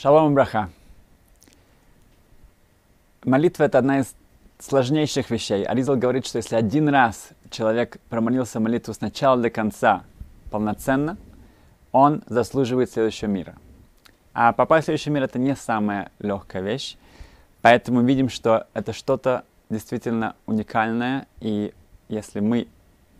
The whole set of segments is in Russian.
Шалом браха. Молитва – это одна из сложнейших вещей. Аризал говорит, что если один раз человек промолился молитву с начала до конца полноценно, он заслуживает следующего мира. А попасть в следующий мир – это не самая легкая вещь. Поэтому видим, что это что-то действительно уникальное. И если мы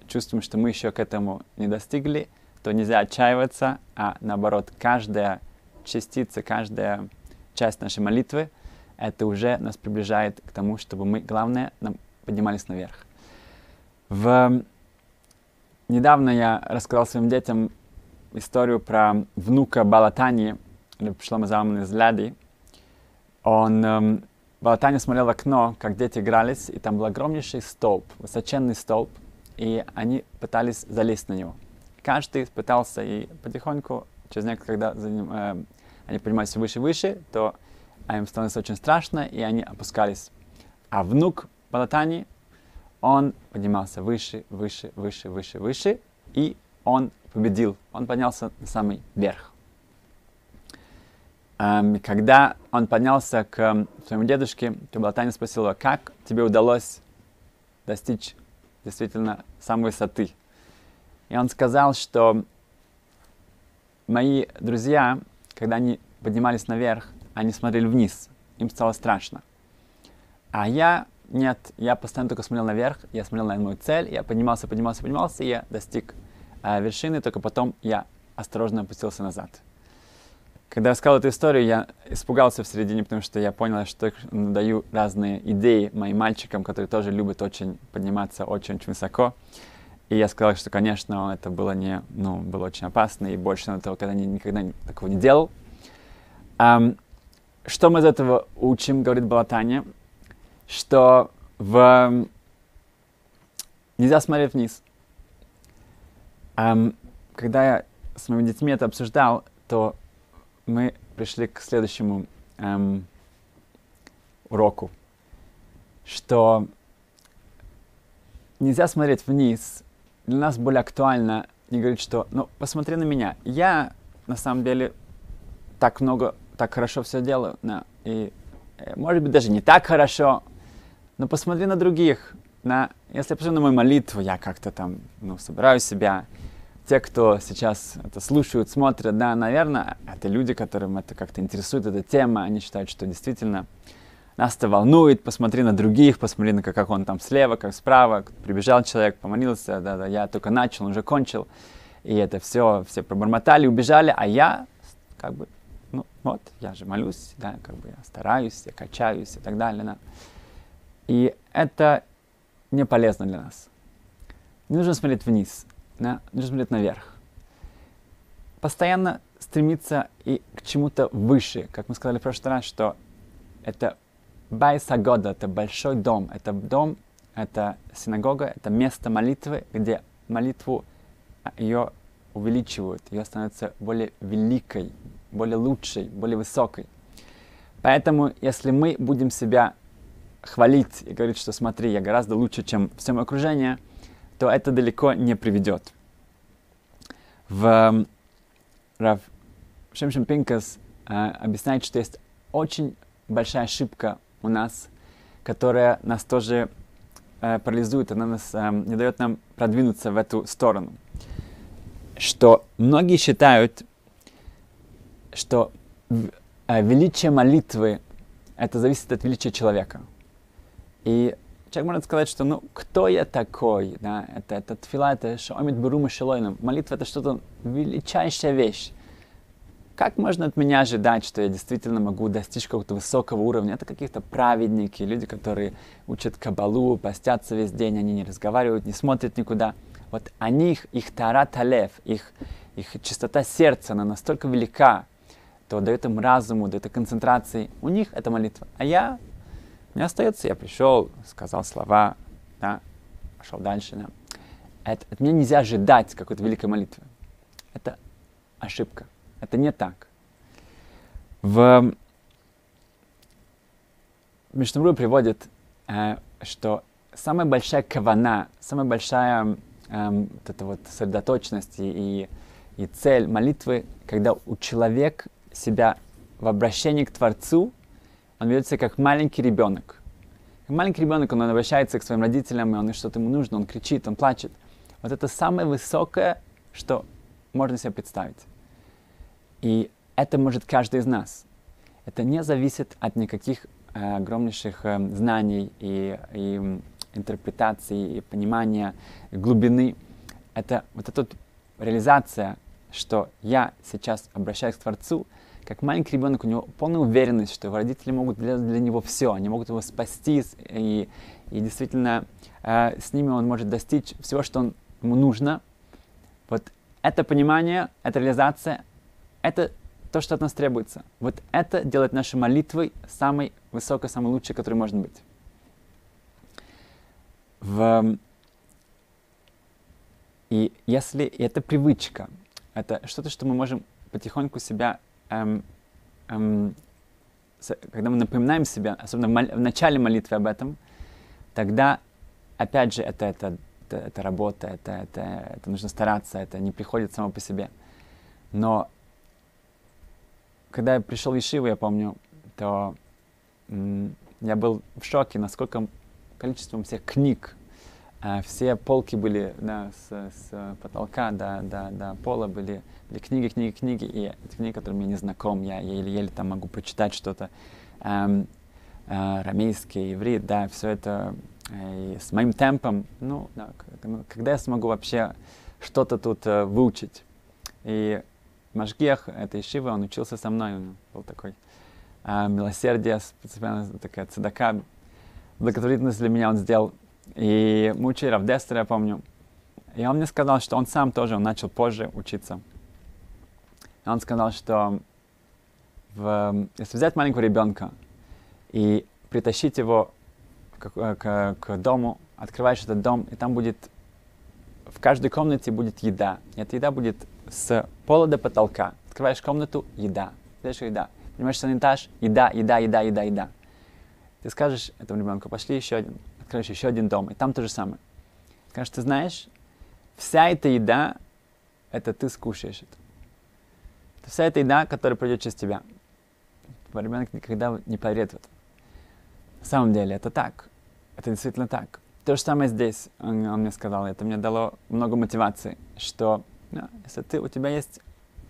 чувствуем, что мы еще к этому не достигли, то нельзя отчаиваться, а наоборот, каждая частица, каждая часть нашей молитвы, это уже нас приближает к тому, чтобы мы, главное, нам поднимались наверх. В... Недавно я рассказал своим детям историю про внука Балатани, Шлома Залмана из Ляди. Он, эм, Балатани смотрел в окно, как дети игрались, и там был огромнейший столб, высоченный столб, и они пытались залезть на него. Каждый пытался, и потихоньку через некоторое, когда за ним, э, они поднимались выше и выше, то им становится очень страшно, и они опускались. А внук Балатани, он поднимался выше, выше, выше, выше, выше, и он победил. Он поднялся на самый верх. Эм, когда он поднялся к своему дедушке, то Балатани спросил его, как тебе удалось достичь действительно самой высоты. И он сказал, что мои друзья, когда они поднимались наверх, они смотрели вниз, им стало страшно. А я, нет, я постоянно только смотрел наверх, я смотрел на мою цель, я поднимался, поднимался, поднимался, и я достиг э, вершины, только потом я осторожно опустился назад. Когда я сказал эту историю, я испугался в середине, потому что я понял, что даю разные идеи моим мальчикам, которые тоже любят очень подниматься очень-очень высоко. И я сказал, что, конечно, это было не, ну, было очень опасно, и больше этого когда не, никогда такого не делал. Um, что мы из этого учим, говорит Балатаня, что в... нельзя смотреть вниз. Um, когда я с моими детьми это обсуждал, то мы пришли к следующему um, уроку, что нельзя смотреть вниз, для нас более актуально не говорить, что, ну, посмотри на меня. Я, на самом деле, так много, так хорошо все делаю. Да, и, э, может быть, даже не так хорошо, но посмотри на других. На, если я посмотрю на мою молитву, я как-то там, ну, собираю себя. Те, кто сейчас это слушают, смотрят, да, наверное, это люди, которым это как-то интересует, эта тема, они считают, что действительно нас это волнует, посмотри на других, посмотри на как он там слева, как справа, прибежал человек, помолился, да, да, я только начал, уже кончил, и это все, все пробормотали, убежали, а я как бы, вот, я же молюсь, да, как бы я стараюсь, я качаюсь и так далее, да. И это не полезно для нас. Не нужно смотреть вниз, да, нужно смотреть наверх. Постоянно стремиться и к чему-то выше, как мы сказали в прошлый раз, что это Байсагода — это большой дом. Это дом, это синагога, это место молитвы, где молитву а, ее увеличивают, ее становится более великой, более лучшей, более высокой. Поэтому, если мы будем себя хвалить и говорить, что смотри, я гораздо лучше, чем все мое окружение, то это далеко не приведет. В Рав Шемшем Пинкас э, объясняет, что есть очень большая ошибка у нас, которая нас тоже э, парализует, она нас э, не дает нам продвинуться в эту сторону. Что многие считают, что э, величие молитвы это зависит от величия человека. И человек может сказать, что ну кто я такой, да, это, это тфила, это шоомит бурума шелойном. Молитва это что-то величайшая вещь. Как можно от меня ожидать, что я действительно могу достичь какого-то высокого уровня? Это какие-то праведники, люди, которые учат кабалу, постятся весь день, они не разговаривают, не смотрят никуда. Вот они, их, их тарат алев, их, их чистота сердца, она настолько велика, то дает им разуму, дает им концентрации. У них это молитва. А я, мне остается, я пришел, сказал слова, да, пошел дальше. Да. Это, от меня нельзя ожидать какой-то великой молитвы. Это ошибка. Это не так. В Мишнабру приводит, э, что самая большая кавана, самая большая э, вот эта вот сосредоточенность и, и цель молитвы, когда у человека себя в обращении к Творцу он ведет себя как маленький ребенок. Как маленький ребенок, он обращается к своим родителям, и он что-то ему нужно, он кричит, он плачет. Вот это самое высокое, что можно себе представить. И это может каждый из нас. Это не зависит от никаких э, огромнейших э, знаний и, и интерпретаций, и понимания глубины. Это вот эта вот реализация, что я сейчас обращаюсь к Творцу, как маленький ребенок, у него полная уверенность, что его родители могут для, для него все, они могут его спасти, и, и действительно э, с ними он может достичь всего, что он, ему нужно. Вот это понимание, эта реализация, это то, что от нас требуется. Вот это делает нашей молитвой самой высокой, самой лучшей, которой может быть. В... И если это привычка, это что-то, что мы можем потихоньку себя, эм, эм, когда мы напоминаем себя, особенно в, мол- в начале молитвы об этом, тогда, опять же, это, это, это, это работа, это, это, это нужно стараться, это не приходит само по себе. Но когда я пришел в Ешиву, я помню, то м- я был в шоке, насколько количеством всех книг, все полки были да, с, с потолка до, до, до пола, были, были книги, книги, книги, и эти книги, которыми я не знаком, я еле-еле там могу прочитать что-то, эм, э, рамейский, иврит, да, все это э, с моим темпом, ну, да, когда я смогу вообще что-то тут э, выучить. И Машгех, это Ишива, он учился со мной, он был такой э, милосердие, специально такая цедака, благотворительность для меня он сделал. И мы учили Равдестера, я помню. И он мне сказал, что он сам тоже, он начал позже учиться. И он сказал, что в, если взять маленького ребенка и притащить его к, к, к дому, открываешь этот дом, и там будет, в каждой комнате будет еда. И эта еда будет с пола до потолка. Открываешь комнату, еда. Дальше еда. Понимаешь, санитаж, еда, еда, еда, еда, еда. Ты скажешь этому ребенку, пошли еще один, откроешь еще один дом, и там то же самое. Скажешь, ты знаешь, вся эта еда, это ты скушаешь это. это вся эта еда, которая пройдет через тебя. Ребенок никогда не поверит в это. На самом деле это так. Это действительно так. То же самое здесь, он, он мне сказал, это мне дало много мотивации, что да, если ты, у тебя есть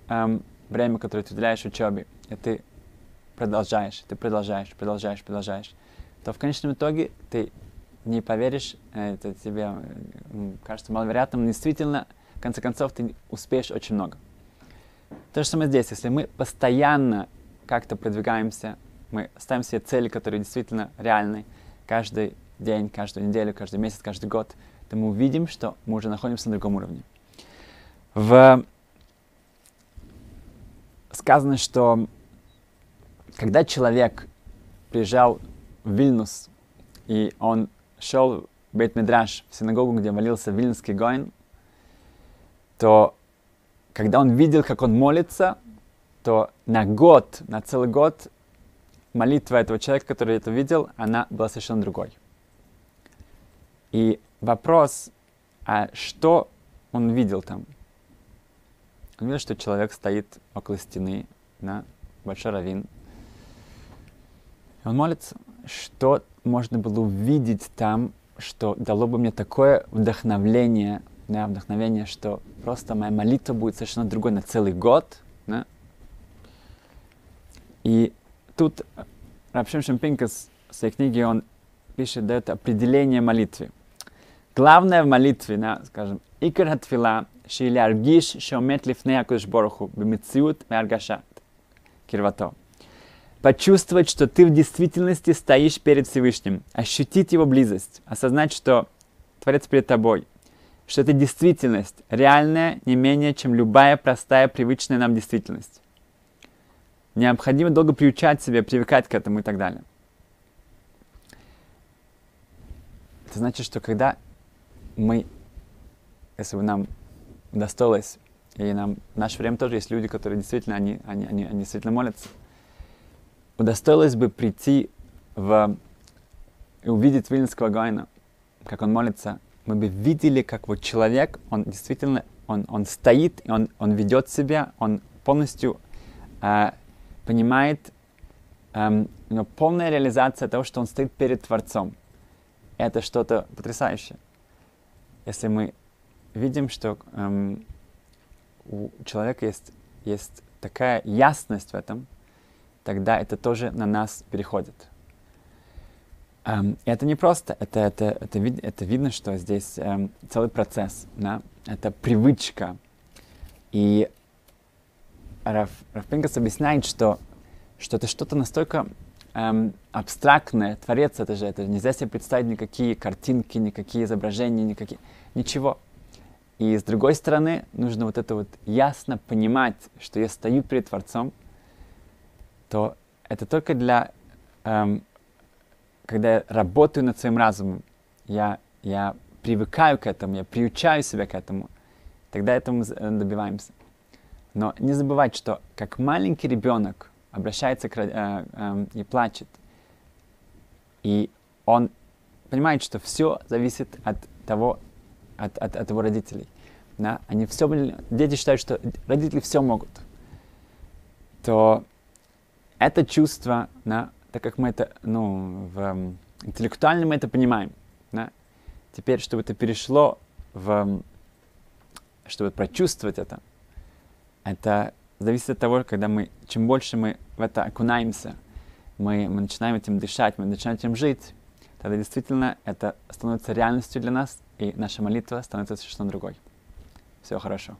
эм, время, которое ты уделяешь учебе, и ты продолжаешь, ты продолжаешь, продолжаешь, продолжаешь, то в конечном итоге ты не поверишь, э, это тебе э, кажется маловероятным, но действительно, в конце концов, ты успеешь очень много. То же самое здесь. Если мы постоянно как-то продвигаемся, мы ставим себе цели, которые действительно реальны, каждый день, каждую неделю, каждый месяц, каждый год, то мы увидим, что мы уже находимся на другом уровне. В... Сказано, что когда человек приезжал в Вильнюс, и он шел в Бейт-Медраш, в синагогу, где молился Вильнюсский Гоин, то когда он видел, как он молится, то на год, на целый год молитва этого человека, который это видел, она была совершенно другой. И вопрос, а что он видел там? Он видел, что человек стоит около стены, на большой равин. И он молится, что можно было увидеть там, что дало бы мне такое вдохновление, да, вдохновение, что просто моя молитва будет совершенно другой на целый год. Да? И тут Рабшим Шампинкас в своей книге он пишет, дает определение молитве. Главное в молитве, да, скажем, икр хатфила, шиляргиш шомет лифней акудыш бороху, бемициут меаргашат, кирвато. Почувствовать, что ты в действительности стоишь перед Всевышним, ощутить его близость, осознать, что Творец перед тобой, что это действительность, реальная не менее, чем любая простая, привычная нам действительность. Необходимо долго приучать себя, привыкать к этому и так далее. Это значит, что когда мы, если бы нам удостоилось, и нам в наше время тоже есть люди, которые действительно, они, они, они, они действительно молятся, удостоилось бы прийти в, и увидеть Вильнского Гайна, как он молится, мы бы видели, как вот человек, он действительно, он, он стоит, он, он ведет себя, он полностью э, понимает, эм, у него полная реализация того, что он стоит перед Творцом. Это что-то потрясающее. Если мы видим, что эм, у человека есть, есть такая ясность в этом, тогда это тоже на нас переходит. Um, это не просто, это, это, это, вид, это видно, что здесь um, целый процесс, да? это привычка. И Раф, Раф Пинкас объясняет, что, что это что-то настолько um, абстрактное, творец это же, это нельзя себе представить никакие картинки, никакие изображения, никакие, ничего. И с другой стороны, нужно вот это вот ясно понимать, что я стою перед Творцом, то это только для, эм, когда я работаю над своим разумом, я, я привыкаю к этому, я приучаю себя к этому, тогда этому э, добиваемся. Но не забывать, что как маленький ребенок обращается к, э, э, и плачет, и он понимает, что все зависит от того, от, от, от его родителей. Да? Они все дети считают, что родители все могут. То это чувство, да, так как мы это, ну, в, интеллектуально мы это понимаем, да, теперь, чтобы это перешло в, чтобы прочувствовать это, это зависит от того, когда мы, чем больше мы в это окунаемся, мы, мы начинаем этим дышать, мы начинаем этим жить, тогда действительно это становится реальностью для нас, и наша молитва становится совершенно другой. Всего хорошего.